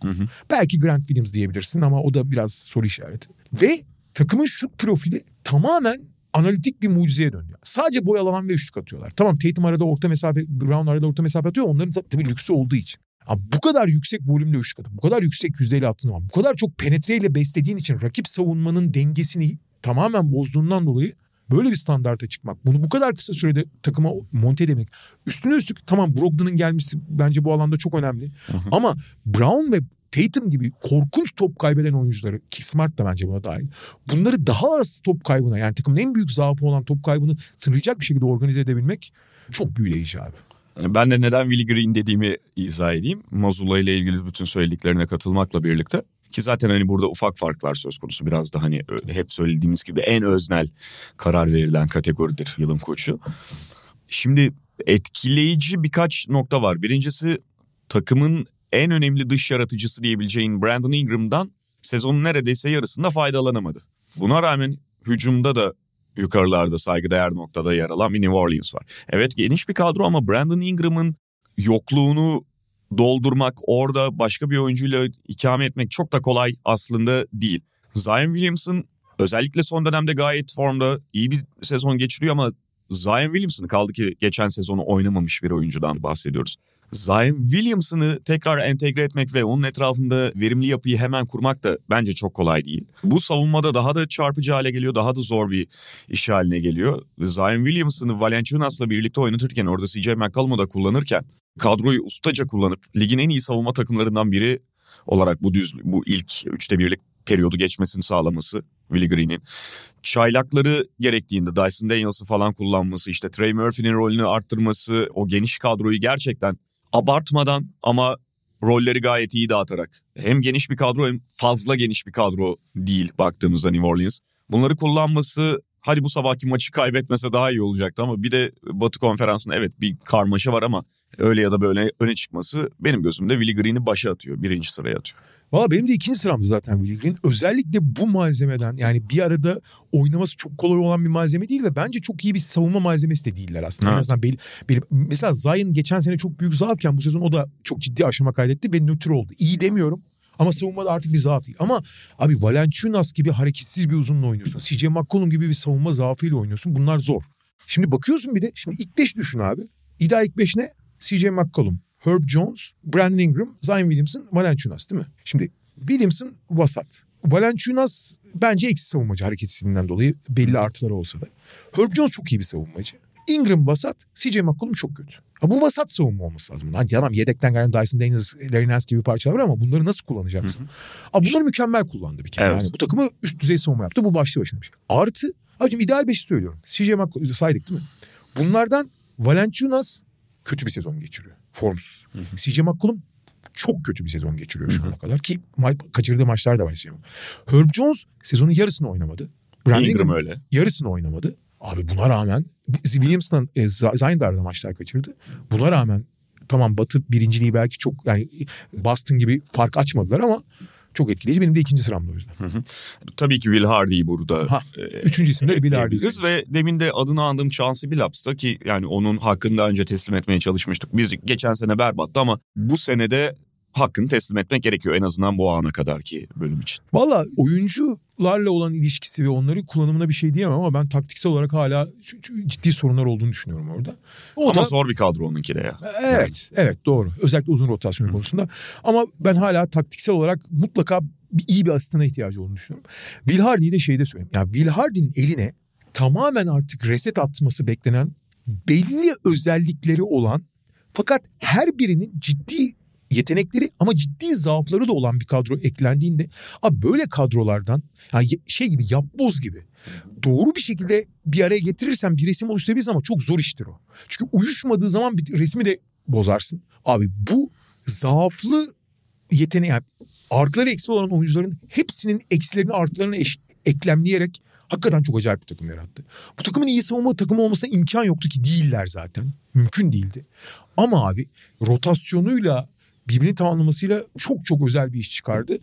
Belki Grant Williams diyebilirsin ama o da biraz soru işareti. Ve takımın şut profili tamamen analitik bir mucizeye dönüyor. Sadece boyalaman ve üçlük atıyorlar. Tamam Tatum arada orta mesafe, Brown arada orta mesafe atıyor. Onların tab- tabii lüksü olduğu için. Ama bu kadar yüksek volümle üçlük atıp bu kadar yüksek yüzdeyle attığın zaman bu kadar çok penetreyle beslediğin için rakip savunmanın dengesini tamamen bozduğundan dolayı böyle bir standarta çıkmak. Bunu bu kadar kısa sürede takıma monte edemek. Üstüne üstlük tamam Brogdon'un gelmesi bence bu alanda çok önemli. Ama Brown ve Tatum gibi korkunç top kaybeden oyuncuları ki Smart da bence buna dahil. Bunları daha az top kaybına yani takımın en büyük zaafı olan top kaybını sınırlayacak bir şekilde organize edebilmek çok büyüleyici abi. Ben de neden Willie Green dediğimi izah edeyim. Mazula ile ilgili bütün söylediklerine katılmakla birlikte. Ki zaten hani burada ufak farklar söz konusu. Biraz da hani hep söylediğimiz gibi en öznel karar verilen kategoridir yılın koçu. Şimdi etkileyici birkaç nokta var. Birincisi takımın en önemli dış yaratıcısı diyebileceğin Brandon Ingram'dan sezonun neredeyse yarısında faydalanamadı. Buna rağmen hücumda da yukarılarda saygıdeğer noktada yer alan bir New Orleans var. Evet geniş bir kadro ama Brandon Ingram'ın yokluğunu doldurmak, orada başka bir oyuncuyla ikame etmek çok da kolay aslında değil. Zion Williamson özellikle son dönemde gayet formda iyi bir sezon geçiriyor ama Zion Williamson kaldı ki geçen sezonu oynamamış bir oyuncudan bahsediyoruz. Zion Williamson'ı tekrar entegre etmek ve onun etrafında verimli yapıyı hemen kurmak da bence çok kolay değil. Bu savunmada daha da çarpıcı hale geliyor, daha da zor bir iş haline geliyor. Zion Williamson'ı Valenciunas'la birlikte oynatırken, orada CJ McCollum'u da kullanırken kadroyu ustaca kullanıp ligin en iyi savunma takımlarından biri olarak bu düz bu ilk üçte birlik periyodu geçmesini sağlaması Willie Green'in. Çaylakları gerektiğinde Dyson Daniels'ı falan kullanması, işte Trey Murphy'nin rolünü arttırması, o geniş kadroyu gerçekten abartmadan ama rolleri gayet iyi dağıtarak. Hem geniş bir kadro hem fazla geniş bir kadro değil baktığımızda New Orleans. Bunları kullanması hadi bu sabahki maçı kaybetmese daha iyi olacaktı ama bir de Batı konferansında evet bir karmaşa var ama öyle ya da böyle öne çıkması benim gözümde Willie Green'i başa atıyor. Birinci sıraya atıyor. Valla benim de ikinci sıramdı zaten Willie Green. Özellikle bu malzemeden yani bir arada oynaması çok kolay olan bir malzeme değil ve bence çok iyi bir savunma malzemesi de değiller aslında. Ha. En azından belli, belli. Mesela Zion geçen sene çok büyük zaafken bu sezon o da çok ciddi aşama kaydetti ve nötr oldu. İyi demiyorum ama savunmada artık bir zaaf değil. Ama abi Valenciunas gibi hareketsiz bir uzunla oynuyorsun. CJ McCollum gibi bir savunma zaafıyla oynuyorsun. Bunlar zor. Şimdi bakıyorsun bir de şimdi ilk beş düşün abi. İdeal ilk beş ne? CJ McCollum, Herb Jones, Brandon Ingram, Zion Williamson, Valenciunas değil mi? Şimdi Williamson vasat. Valenciunas bence eksi savunmacı hareketsizliğinden dolayı belli artıları olsa da. Herb Jones çok iyi bir savunmacı. Ingram vasat, CJ McCollum çok kötü. Ha, bu vasat savunma olması lazım. Hani tamam yedekten gelen Dyson Daniels, Larry Nance gibi parçalar var ama bunları nasıl kullanacaksın? Hı bunları mükemmel kullandı bir kere. Evet. Yani bu takımı üst düzey savunma yaptı. Bu başlı başına bir şey. Artı, abicim ideal beşi söylüyorum. CJ McCollum saydık değil mi? Bunlardan Valenciunas kötü bir sezon geçiriyor. Formsuz. CJ McCollum çok kötü bir sezon geçiriyor şu ana kadar ki ma- kaçırdığı maçlar da var. Herb Jones sezonun yarısını oynamadı. Brandon Ingram öyle. Yarısını oynamadı. Abi buna rağmen Williams'tan e, Zayndar'da maçlar kaçırdı. Buna rağmen tamam Batı birinciliği belki çok yani Boston gibi fark açmadılar ama çok etkileyici. Benim de ikinci sıramda o yüzden. Hı hı. Tabii ki Will Hardy'yi burada. Ha, e, üçüncü isim de Will Hardy. Ve demin de adını andığım Chauncey Billups'ta ki yani onun hakkını daha önce teslim etmeye çalışmıştık. Biz geçen sene berbattı ama bu senede hakkını teslim etmek gerekiyor en azından bu ana kadarki bölüm için. Valla oyuncularla olan ilişkisi ve onları kullanımına bir şey diyemem ama ben taktiksel olarak hala ciddi sorunlar olduğunu düşünüyorum orada. O ama da, zor bir kadro onunki de ya. Evet, yani. evet doğru. Özellikle uzun rotasyon konusunda. Ama ben hala taktiksel olarak mutlaka bir, iyi bir asistana ihtiyacı olduğunu düşünüyorum. Will Hardy'yi de şeyde söyleyeyim. Yani Will Hardy'nin eline tamamen artık reset atması beklenen belli özellikleri olan fakat her birinin ciddi yetenekleri ama ciddi zaafları da olan bir kadro eklendiğinde abi böyle kadrolardan yani şey gibi yapboz gibi doğru bir şekilde bir araya getirirsen bir resim oluşturabilirsin ama çok zor iştir o. Çünkü uyuşmadığı zaman bir resmi de bozarsın. Abi bu zaaflı yeteneği yani artıları eksi olan oyuncuların hepsinin eksilerini artılarını eş, eklemleyerek hakikaten çok acayip bir takım yarattı. Bu takımın iyi savunma takımı olmasına imkan yoktu ki değiller zaten. Mümkün değildi. Ama abi rotasyonuyla birbirini tamamlamasıyla çok çok özel bir iş çıkardı.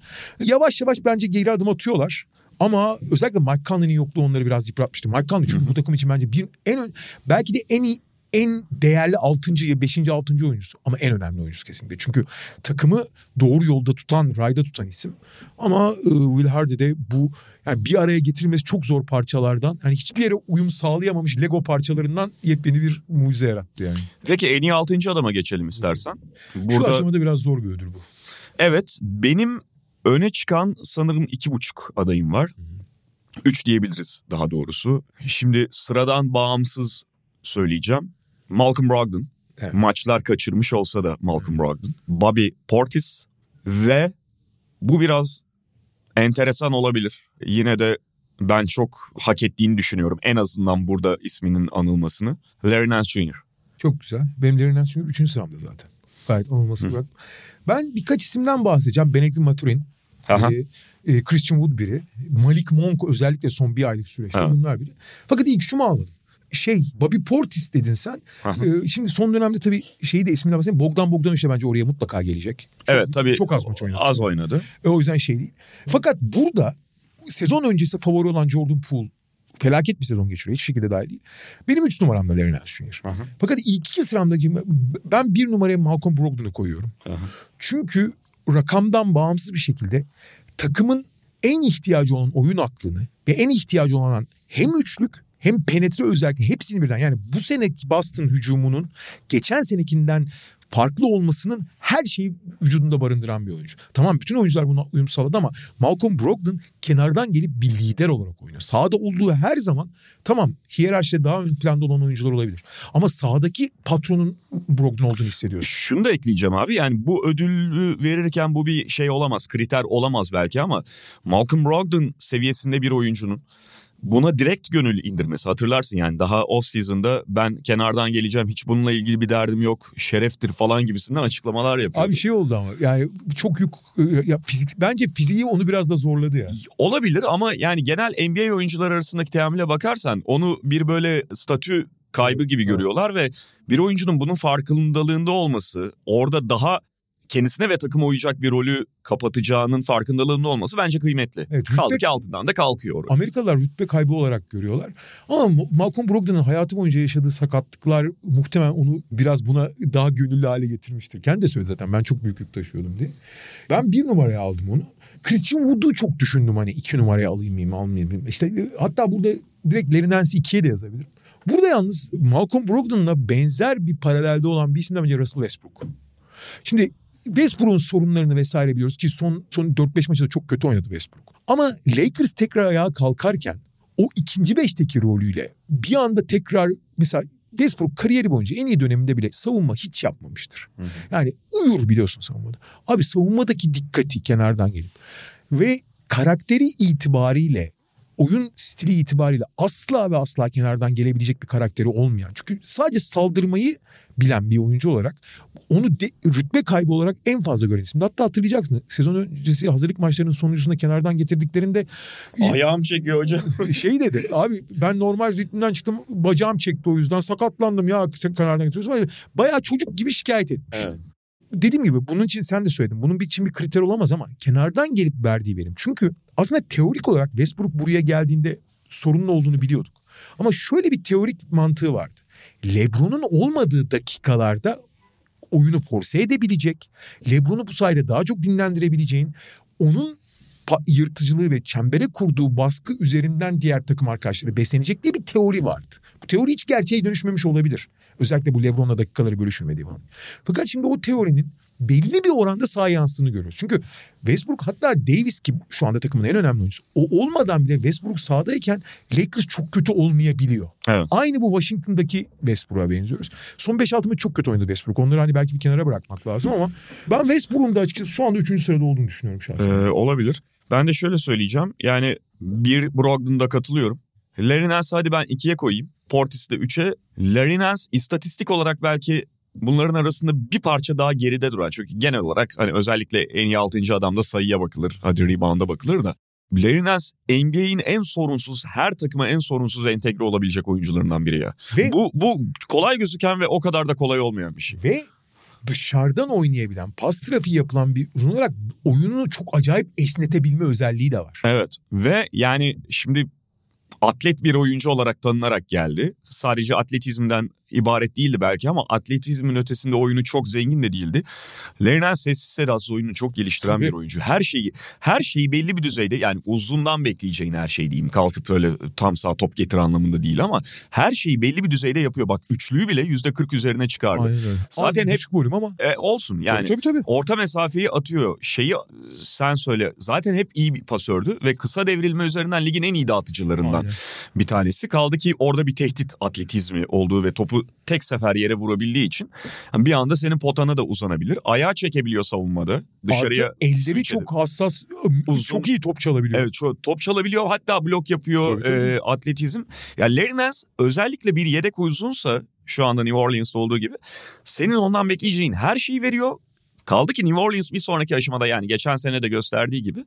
Yavaş yavaş bence geri adım atıyorlar. Ama özellikle Mike Conley'nin yokluğu onları biraz yıpratmıştı. Mike Conley çünkü bu takım için bence bir en belki de en iyi en değerli 6. 5. 6. oyuncusu ama en önemli oyuncusu kesinlikle. Çünkü takımı doğru yolda tutan, rayda tutan isim. Ama e, Will Hardy de bu yani bir araya getirilmesi çok zor parçalardan yani hiçbir yere uyum sağlayamamış Lego parçalarından yepyeni bir mucize yarattı yani. Peki en iyi 6. adama geçelim istersen. Burada... Şu aşamada biraz zor bir ödül bu. Evet benim öne çıkan sanırım iki buçuk adayım var. Üç diyebiliriz daha doğrusu. Şimdi sıradan bağımsız söyleyeceğim. Malcolm Brogdon. Evet. Maçlar kaçırmış olsa da Malcolm Brogdon. Bobby Portis ve bu biraz enteresan olabilir. Yine de ben çok hak ettiğini düşünüyorum. En azından burada isminin anılmasını. Larry Nance Jr. Çok güzel. Benim Larry Nance Jr. 3. sıramda zaten. Gayet olması bırak. Ben birkaç isimden bahsedeceğim. Benedict Maturin. Aha. E, e, Christian Wood biri. Malik Monk özellikle son bir aylık süreçte evet. bunlar biri. Fakat ilk üçümü almadım şey Bobby Portis dedin sen. ee, şimdi son dönemde tabii şeyi de ismini bahsedeyim. Bogdan Bogdan işte bence oraya mutlaka gelecek. Çok, evet tabii. Çok az maç oynadı. Az oynadı. E, o yüzden şey değil. Fakat burada sezon öncesi favori olan Jordan Poole felaket bir sezon geçiriyor. Hiç şekilde dahil değil. Benim 3 numaram da Larry Nance Jr. Aha. Fakat ilk iki sıramdaki ben bir numaraya Malcolm Brogdon'u koyuyorum. Aha. Çünkü rakamdan bağımsız bir şekilde takımın en ihtiyacı olan oyun aklını ve en ihtiyacı olan hem üçlük hem penetre özellikle hepsini birden yani bu seneki Boston hücumunun geçen senekinden farklı olmasının her şeyi vücudunda barındıran bir oyuncu. Tamam bütün oyuncular buna uyum sağladı ama Malcolm Brogdon kenardan gelip bir lider olarak oynuyor. Sahada olduğu her zaman tamam hiyerarşide daha ön planda olan oyuncular olabilir. Ama sahadaki patronun Brogdon olduğunu hissediyorsun. Şunu da ekleyeceğim abi yani bu ödülü verirken bu bir şey olamaz kriter olamaz belki ama Malcolm Brogdon seviyesinde bir oyuncunun buna direkt gönül indirmesi hatırlarsın yani daha off season'da ben kenardan geleceğim hiç bununla ilgili bir derdim yok şereftir falan gibisinden açıklamalar yapıyor. Abi şey oldu ama yani çok yük ya fizik bence fiziği onu biraz da zorladı ya. Olabilir ama yani genel NBA oyuncular arasındaki teamüle bakarsan onu bir böyle statü kaybı gibi görüyorlar ve bir oyuncunun bunun farkındalığında olması orada daha kendisine ve takıma uyacak bir rolü kapatacağının farkındalığında olması bence kıymetli. Evet, Kaldı rütbe- ki altından da kalkıyor. Amerikalılar rütbe kaybı olarak görüyorlar. Ama Malcolm Brogdon'un hayatı boyunca yaşadığı sakatlıklar muhtemelen onu biraz buna daha gönüllü hale getirmiştir. Kendi de söyledi zaten ben çok büyük yük taşıyordum diye. Ben bir numaraya aldım onu. Christian Wood'u çok düşündüm hani iki numaraya alayım mıyım almayayım mıyım. İşte e, hatta burada direkt Larry Nance'i ikiye de yazabilirim. Burada yalnız Malcolm Brogdon'la benzer bir paralelde olan bir isim de bence Russell Westbrook. Şimdi Westbrook'un sorunlarını vesaire biliyoruz ki son son 4-5 maçta çok kötü oynadı Westbrook. Ama Lakers tekrar ayağa kalkarken o ikinci beşteki rolüyle bir anda tekrar mesela Westbrook kariyeri boyunca en iyi döneminde bile savunma hiç yapmamıştır. Yani uyur biliyorsun savunmada. Abi savunmadaki dikkati kenardan gelip ve karakteri itibariyle oyun stili itibariyle asla ve asla kenardan gelebilecek bir karakteri olmayan. Çünkü sadece saldırmayı bilen bir oyuncu olarak onu de, rütbe kaybı olarak en fazla gören isim. Hatta hatırlayacaksın sezon öncesi hazırlık maçlarının sonuncusunda kenardan getirdiklerinde Ayağım çekiyor hocam. şey dedi abi ben normal ritmden çıktım bacağım çekti o yüzden sakatlandım ya kenardan getiriyorsun. Bayağı çocuk gibi şikayet etmiş. Evet. Dediğim gibi bunun için sen de söyledin. Bunun için bir kriter olamaz ama kenardan gelip verdiği verim. Çünkü aslında teorik olarak Westbrook buraya geldiğinde sorunun olduğunu biliyorduk. Ama şöyle bir teorik mantığı vardı. LeBron'un olmadığı dakikalarda oyunu force edebilecek. LeBron'u bu sayede daha çok dinlendirebileceğin, onun yırtıcılığı ve çembere kurduğu baskı üzerinden diğer takım arkadaşları beslenecek diye bir teori vardı. Teori hiç gerçeğe dönüşmemiş olabilir. Özellikle bu LeBron'la dakikaları bölüşülmediği falan. Fakat şimdi o teorinin belli bir oranda saha yansıdığını görüyoruz. Çünkü Westbrook hatta Davis ki şu anda takımın en önemli oyuncusu. O olmadan bile Westbrook sahadayken Lakers çok kötü olmayabiliyor. Evet. Aynı bu Washington'daki Westbrook'a benziyoruz. Son 5-6 maç çok kötü oynadı Westbrook. Onları hani belki bir kenara bırakmak lazım ama ben Westbrook'un da açıkçası şu anda 3. sırada olduğunu düşünüyorum şahsen. Ee, olabilir. Ben de şöyle söyleyeceğim. Yani bir Brogdon'da katılıyorum. Larry Nance hadi ben ikiye koyayım. Portis'i de üçe. Larry Nance istatistik olarak belki bunların arasında bir parça daha geride duran. Çünkü genel olarak hani özellikle en iyi altıncı adamda sayıya bakılır. Hadi rebound'a bakılır da. Larry Nance NBA'in en sorunsuz, her takıma en sorunsuz entegre olabilecek oyuncularından biri ya. Ve- Bu, bu kolay gözüken ve o kadar da kolay olmayan bir şey. Ve dışarıdan oynayabilen, pas trafiği yapılan bir uzun olarak oyununu çok acayip esnetebilme özelliği de var. Evet ve yani şimdi atlet bir oyuncu olarak tanınarak geldi. Sadece atletizmden ibaret değildi belki ama atletizmin ötesinde oyunu çok zengin de değildi. Lernen sessiz sedasız oyunu çok geliştiren Tabii. bir oyuncu. Her şeyi her şeyi belli bir düzeyde yani uzundan bekleyeceğin her şey diyeyim. Kalkıp öyle tam sağ top getir anlamında değil ama her şeyi belli bir düzeyde yapıyor. Bak üçlüyü bile yüzde kırk üzerine çıkardı. Aynen. Zaten hep- bölüm ama E, olsun yani. tabii tabii. tabii. Orta mesafeyi atıyor. Şeyi sen söyle. Zaten hep iyi bir pasördü ve kısa devrilme üzerinden ligin en iyi dağıtıcılarından Aynen. bir tanesi. Kaldı ki orada bir tehdit atletizmi olduğu ve topu tek sefer yere vurabildiği için bir anda senin potana da uzanabilir. Ayağı çekebiliyor savunmada. Dışarıya Artı elleri çok hassas, Uzun. çok iyi top çalabiliyor. Evet şu top çalabiliyor hatta blok yapıyor Tabii, tabii. e, atletizm. Ya Nance özellikle bir yedek uzunsa şu anda New Orleans'ta olduğu gibi senin ondan bekleyeceğin her şeyi veriyor. Kaldı ki New Orleans bir sonraki aşamada yani geçen sene de gösterdiği gibi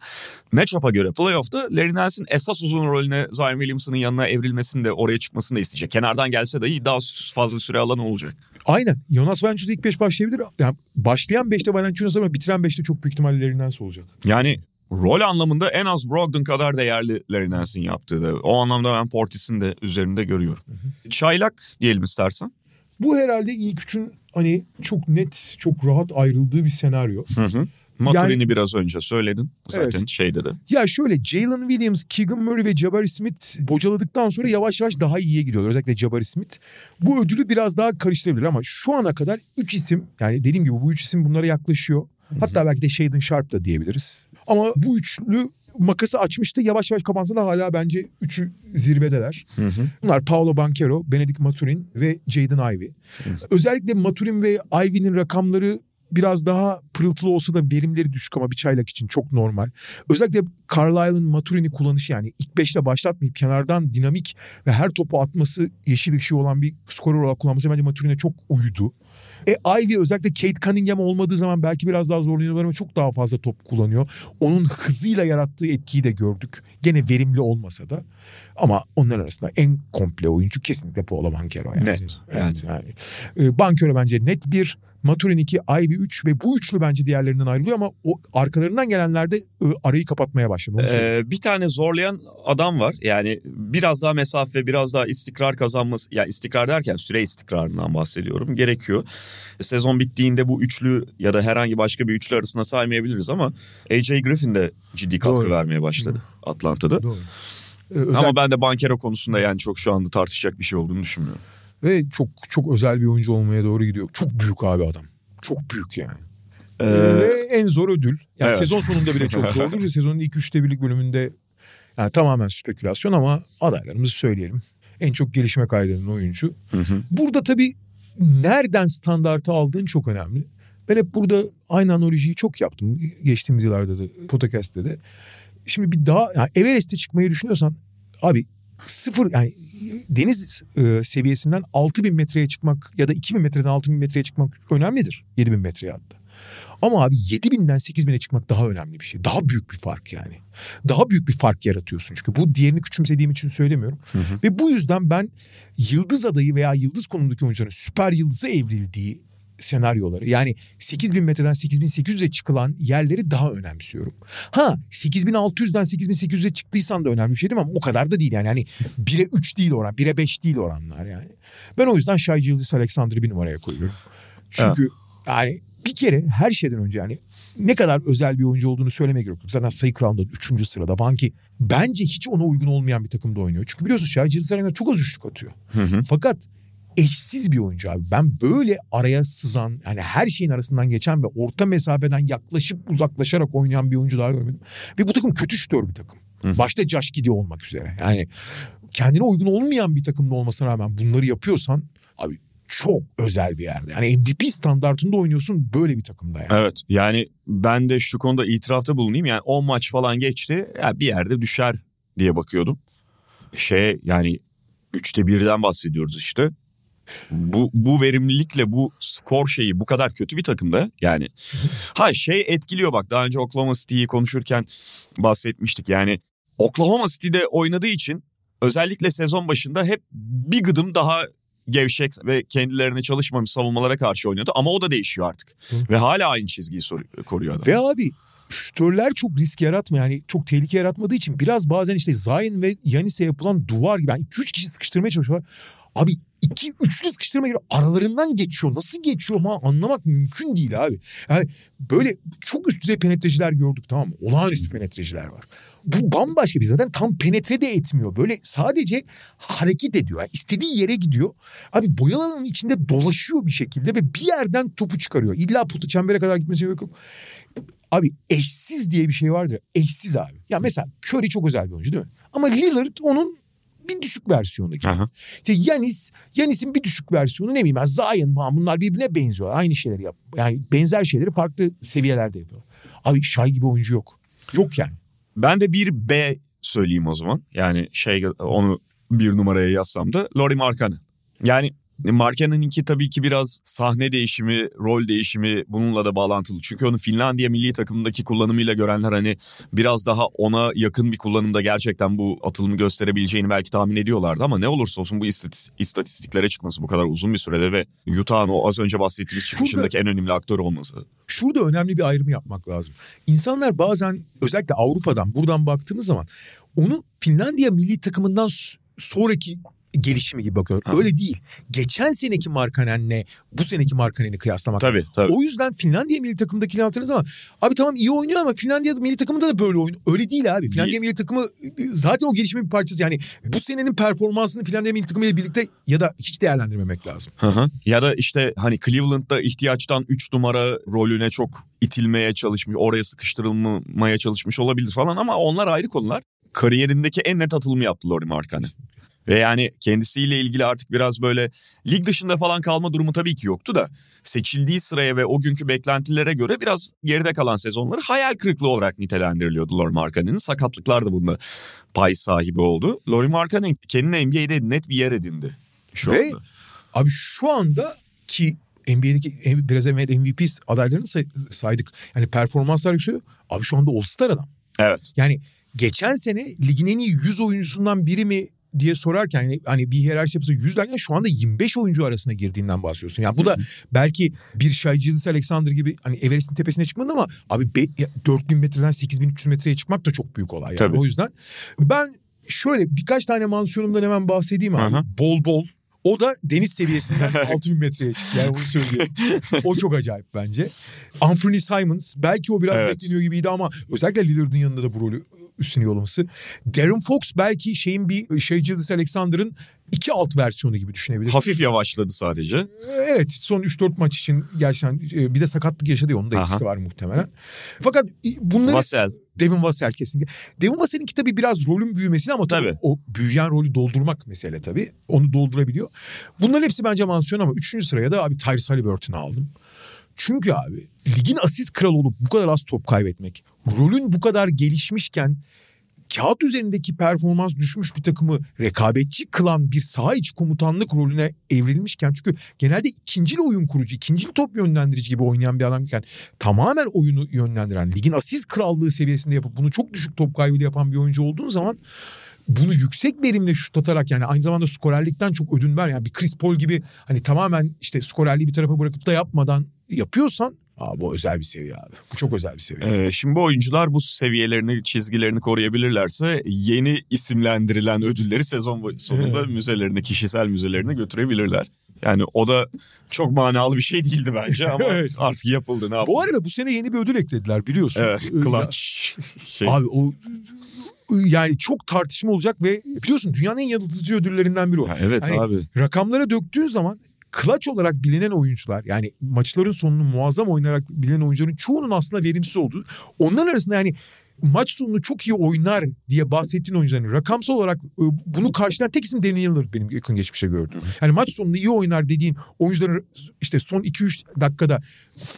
matchup'a göre playoff'ta Larry Nance'in esas uzun rolüne Zion Williamson'ın yanına evrilmesini de oraya çıkmasını da isteyecek. Kenardan gelse dahi daha fazla süre alan olacak. Aynen. Jonas Valanciunas ilk 5 başlayabilir. Yani başlayan 5'te Valanciunas ama bitiren 5'te çok büyük ihtimalle Larry Nance olacak. Yani rol anlamında en az Brogdon kadar değerli Larry Nance'in yaptığı da. O anlamda ben Portis'in de üzerinde görüyorum. Çaylak diyelim istersen. Bu herhalde ilk üçün hani çok net, çok rahat ayrıldığı bir senaryo. Hı hı. Maturin'i Yani- biraz önce söyledin zaten Evet. şeyde de. Ya şöyle Jalen Williams, Keegan Murray ve Jabari Smith bocaladıktan sonra yavaş yavaş daha iyiye gidiyorlar. Özellikle Jabari Smith. Bu ödülü biraz daha karıştırabilir ama şu ana kadar 3 isim yani dediğim gibi bu üç isim bunlara yaklaşıyor. Hatta belki de Shaden Sharp da diyebiliriz. Ama bu üçlü makası açmıştı. Yavaş yavaş kapansa da hala bence üçü zirvedeler. Hı hı. Bunlar Paolo Banchero, Benedict Maturin ve Jaden Ivey. Özellikle Maturin ve Ivey'nin rakamları biraz daha pırıltılı olsa da verimleri düşük ama bir çaylak için çok normal. Özellikle Carlisle'ın Maturin'i kullanışı yani ilk beşte başlatmayıp kenardan dinamik ve her topu atması yeşil ışığı olan bir skorer olarak kullanması bence Maturin'e çok uydu. E Ivy özellikle Kate Cunningham olmadığı zaman belki biraz daha zorlanıyorlar ama çok daha fazla top kullanıyor. Onun hızıyla yarattığı etkiyi de gördük. Gene verimli olmasa da. Ama onlar arasında en komple oyuncu kesinlikle Paolo Banchero. Yani. Net, Evet, yani. E, Banchero bence net bir. Maturin 2, Ivy 3 ve bu üçlü bence diğerlerinden ayrılıyor ama o arkalarından gelenler de e, arayı kapatmaya başladı. Ee, bir tane zorlayan adam var. Yani biraz daha mesafe, biraz daha istikrar kazanması. Ya istikrar derken süre istikrarından bahsediyorum. Gerekiyor. Sezon bittiğinde bu üçlü ya da herhangi başka bir üçlü arasında saymayabiliriz ama AJ Griffin de ciddi katkı Doğru. vermeye başladı Atlanta'da. Doğru. E, özel- Ama ben de Bankero konusunda yani çok şu anda tartışacak bir şey olduğunu düşünmüyorum. Ve çok çok özel bir oyuncu olmaya doğru gidiyor. Çok büyük abi adam. Çok büyük yani. Ee, Ve en zor ödül. Yani evet. sezon sonunda bile çok zordur. Sezonun ilk üçte birlik bölümünde yani tamamen spekülasyon ama adaylarımızı söyleyelim. En çok gelişme kaydeden oyuncu. hı hı. Burada tabii nereden standartı aldığın çok önemli. Ben hep burada aynı analojiyi çok yaptım. Geçtiğimiz yıllarda da podcast'te de. Şimdi bir daha yani Everest'e çıkmayı düşünüyorsan abi sıfır yani deniz e, seviyesinden 6000 metreye çıkmak ya da 2000 metreden 6000 metreye çıkmak önemlidir. 7000 metreye hatta. Ama abi 7000'den 8000'e çıkmak daha önemli bir şey. Daha büyük bir fark yani. Daha büyük bir fark yaratıyorsun çünkü. Bu diğerini küçümsediğim için söylemiyorum. Ve bu yüzden ben yıldız adayı veya yıldız konumundaki oyuncuların süper yıldıza evrildiği senaryoları yani 8000 metreden 8800'e çıkılan yerleri daha önemsiyorum. Ha 8600'den 8800'e çıktıysan da önemli bir şey değil? Ama o kadar da değil yani. yani 1'e 3 değil oran 1'e 5 değil oranlar yani. Ben o yüzden Shai Gilgeous Alexander'ı bir numaraya koyuyorum. Çünkü yani bir kere her şeyden önce yani ne kadar özel bir oyuncu olduğunu söylemeye gerek yok. Zaten sayı kralında 3. sırada. Banki bence hiç ona uygun olmayan bir takımda oynuyor. Çünkü biliyorsun Gilgeous Alexander çok az üçlük atıyor. Hı hı. Fakat eşsiz bir oyuncu abi. Ben böyle araya sızan yani her şeyin arasından geçen ve orta mesafeden yaklaşıp uzaklaşarak oynayan bir oyuncu daha görmedim. Ve bu takım kötü şütör bir takım. Hı. Başta Josh Giddey olmak üzere. Yani kendine uygun olmayan bir takımda olmasına rağmen bunları yapıyorsan abi çok özel bir yerde. Yani MVP standartında oynuyorsun böyle bir takımda yani. Evet yani ben de şu konuda itirafta bulunayım. Yani 10 maç falan geçti. Ya bir yerde düşer diye bakıyordum. Şey yani üçte birden bahsediyoruz işte. Bu, bu verimlilikle bu skor şeyi bu kadar kötü bir takımda yani. Ha şey etkiliyor bak daha önce Oklahoma City'yi konuşurken bahsetmiştik. Yani Oklahoma City'de oynadığı için özellikle sezon başında hep bir gıdım daha gevşek ve kendilerine çalışmamış savunmalara karşı oynuyordu. Ama o da değişiyor artık. Hı. Ve hala aynı çizgiyi koruyor adam. Ve abi şütörler çok risk yaratmıyor. Yani çok tehlike yaratmadığı için biraz bazen işte Zion ve Yanis'e yapılan duvar gibi. Yani 2-3 kişi sıkıştırmaya çalışıyorlar. Abi iki üçlü sıkıştırma gibi aralarından geçiyor. Nasıl geçiyor ama anlamak mümkün değil abi. Yani böyle çok üst düzey penetreciler gördük tamam mı? Olağanüstü penetreciler var. Bu bambaşka bir zaten tam penetre de etmiyor. Böyle sadece hareket ediyor. Yani istediği yere gidiyor. Abi boyalı alanın içinde dolaşıyor bir şekilde ve bir yerden topu çıkarıyor. İlla potu çembere kadar gitmesi yok. Abi eşsiz diye bir şey vardır. Eşsiz abi. Ya mesela Curry çok özel bir oyuncu değil mi? Ama Lillard onun bir düşük versiyonu gibi. Aha. İşte Yanis, Yanis'in bir düşük versiyonu ne bileyim ben Zion falan bunlar birbirine benziyor. Aynı şeyleri yap. Yani benzer şeyleri farklı seviyelerde yapıyor. Abi Şay gibi oyuncu yok. Yok yani. Ben de bir B söyleyeyim o zaman. Yani şey onu bir numaraya yazsam da Lori Markkanen. Yani Markkanen'inki tabii ki biraz sahne değişimi, rol değişimi bununla da bağlantılı. Çünkü onu Finlandiya milli takımındaki kullanımıyla görenler hani biraz daha ona yakın bir kullanımda gerçekten bu atılımı gösterebileceğini belki tahmin ediyorlardı. Ama ne olursa olsun bu istatistiklere çıkması bu kadar uzun bir sürede ve Utah'ın o az önce bahsettiğimiz çıkışındaki en önemli aktör olması. Şurada önemli bir ayrımı yapmak lazım. İnsanlar bazen özellikle Avrupa'dan buradan baktığımız zaman onu Finlandiya milli takımından sonraki gelişimi gibi bakıyor. Ha. Öyle değil. Geçen seneki Markkanen'le bu seneki Markkanen'i kıyaslamak. Tabii tabii. O yüzden Finlandiya milli takımındaki hatırladığınız zaman abi tamam iyi oynuyor ama Finlandiya milli takımında da böyle oynuyor. Öyle değil abi. Finlandiya milli takımı zaten o gelişimin bir parçası. Yani bu senenin performansını Finlandiya milli takımı ile birlikte ya da hiç değerlendirmemek lazım. Hı hı. Ya da işte hani Cleveland'da ihtiyaçtan 3 numara rolüne çok itilmeye çalışmış, oraya sıkıştırılmaya çalışmış olabilir falan ama onlar ayrı konular. Kariyerindeki en net atılımı yaptı Lori Markkanen. Ve yani kendisiyle ilgili artık biraz böyle lig dışında falan kalma durumu tabii ki yoktu da seçildiği sıraya ve o günkü beklentilere göre biraz geride kalan sezonları hayal kırıklığı olarak nitelendiriliyordu Lori Markkanen'in. Sakatlıklar da bunda pay sahibi oldu. Lori Markkanen kendine NBA'de net bir yer edindi. Şu ve anda. abi şu anda ki NBA'deki biraz evvel MVP adaylarını say- saydık. Yani performanslar yükseliyor. Abi şu anda All-Star adam. Evet. Yani geçen sene ligin en iyi 100 oyuncusundan biri mi diye sorarken hani, hani bir hiyerarşi yapısı 100 derken şu anda 25 oyuncu arasına girdiğinden bahsediyorsun. Yani bu da belki bir Shai Alexander gibi hani Everest'in tepesine çıkmadı ama abi 4000 metreden 8300 metreye çıkmak da çok büyük olay. Yani. Tabii. O yüzden ben şöyle birkaç tane mansiyonumdan hemen bahsedeyim abi. Aha. Bol bol o da deniz seviyesinden 6000 metreye çıktı. Yani bunu söyleyeyim. o çok acayip bence. Anthony Simons belki o biraz evet. bekleniyor gibiydi ama özellikle Lillard'ın yanında da bu rolü üstüne yollaması. Darren Fox belki şeyin bir şey Gilles Alexander'ın iki alt versiyonu gibi düşünebiliriz. Hafif yavaşladı sadece. Evet son 3-4 maç için gerçekten e, bir de sakatlık yaşadı ya onun da etkisi var muhtemelen. Fakat bunları... Vassell. Devin Vassell kesinlikle. Devin Vassell'in tabii biraz rolün büyümesini ama tabii, tabii o büyüyen rolü doldurmak mesele tabii. Onu doldurabiliyor. Bunların hepsi bence mansiyon ama üçüncü sıraya da abi Tyrese Halliburton'u aldım. Çünkü abi ligin asist kralı olup bu kadar az top kaybetmek, rolün bu kadar gelişmişken kağıt üzerindeki performans düşmüş bir takımı rekabetçi kılan bir saha içi komutanlık rolüne evrilmişken çünkü genelde ikinci oyun kurucu, ikinci top yönlendirici gibi oynayan bir adamken tamamen oyunu yönlendiren, ligin asist krallığı seviyesinde yapıp bunu çok düşük top kaybıyla yapan bir oyuncu olduğun zaman bunu yüksek verimle şut atarak yani aynı zamanda skorerlikten çok ödün ver. Yani bir Chris Paul gibi hani tamamen işte skorerliği bir tarafa bırakıp da yapmadan yapıyorsan Aa, bu özel bir seviye abi. Bu çok özel bir seviye. Ee, şimdi bu oyuncular bu seviyelerini, çizgilerini koruyabilirlerse yeni isimlendirilen ödülleri sezon sonunda evet. müzelerine, kişisel müzelerine götürebilirler. Yani o da çok manalı bir şey değildi bence ama evet. artık yapıldı. Ne yapalım? Bu arada bu sene yeni bir ödül eklediler biliyorsun. Evet, ee, clutch. Şey. Abi o yani çok tartışma olacak ve biliyorsun dünyanın en yanıltıcı ödüllerinden biri o. Ya evet hani abi. Rakamlara döktüğün zaman clutch olarak bilinen oyuncular yani maçların sonunu muazzam oynayarak bilinen oyuncuların çoğunun aslında verimsiz olduğu. Onların arasında yani maç sonunu çok iyi oynar diye bahsettiğin oyuncuların rakamsal olarak e, bunu karşılayan tek isim Daniel Lillard benim yakın geçmişe gördüm. Yani maç sonunu iyi oynar dediğin oyuncuların işte son 2-3 dakikada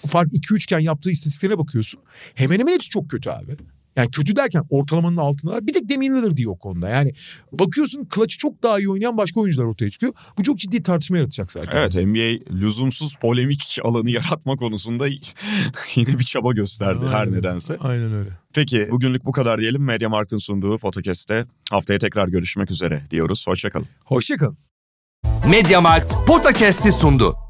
fark 2-3 iken yaptığı istatistiklerine bakıyorsun. Hemen hemen hepsi çok kötü abi. Yani kötü derken ortalamanın altındalar. Bir tek Damian Lillard diyor o konuda. Yani bakıyorsun clutch'ı çok daha iyi oynayan başka oyuncular ortaya çıkıyor. Bu çok ciddi tartışma yaratacak zaten. Evet NBA lüzumsuz polemik alanı yaratma konusunda yine bir çaba gösterdi Aynen. her nedense. Aynen öyle. Peki bugünlük bu kadar diyelim. Media Markt'ın sunduğu podcast'te haftaya tekrar görüşmek üzere diyoruz. Hoşçakalın. Hoşçakalın. Media Markt Podcast'i sundu.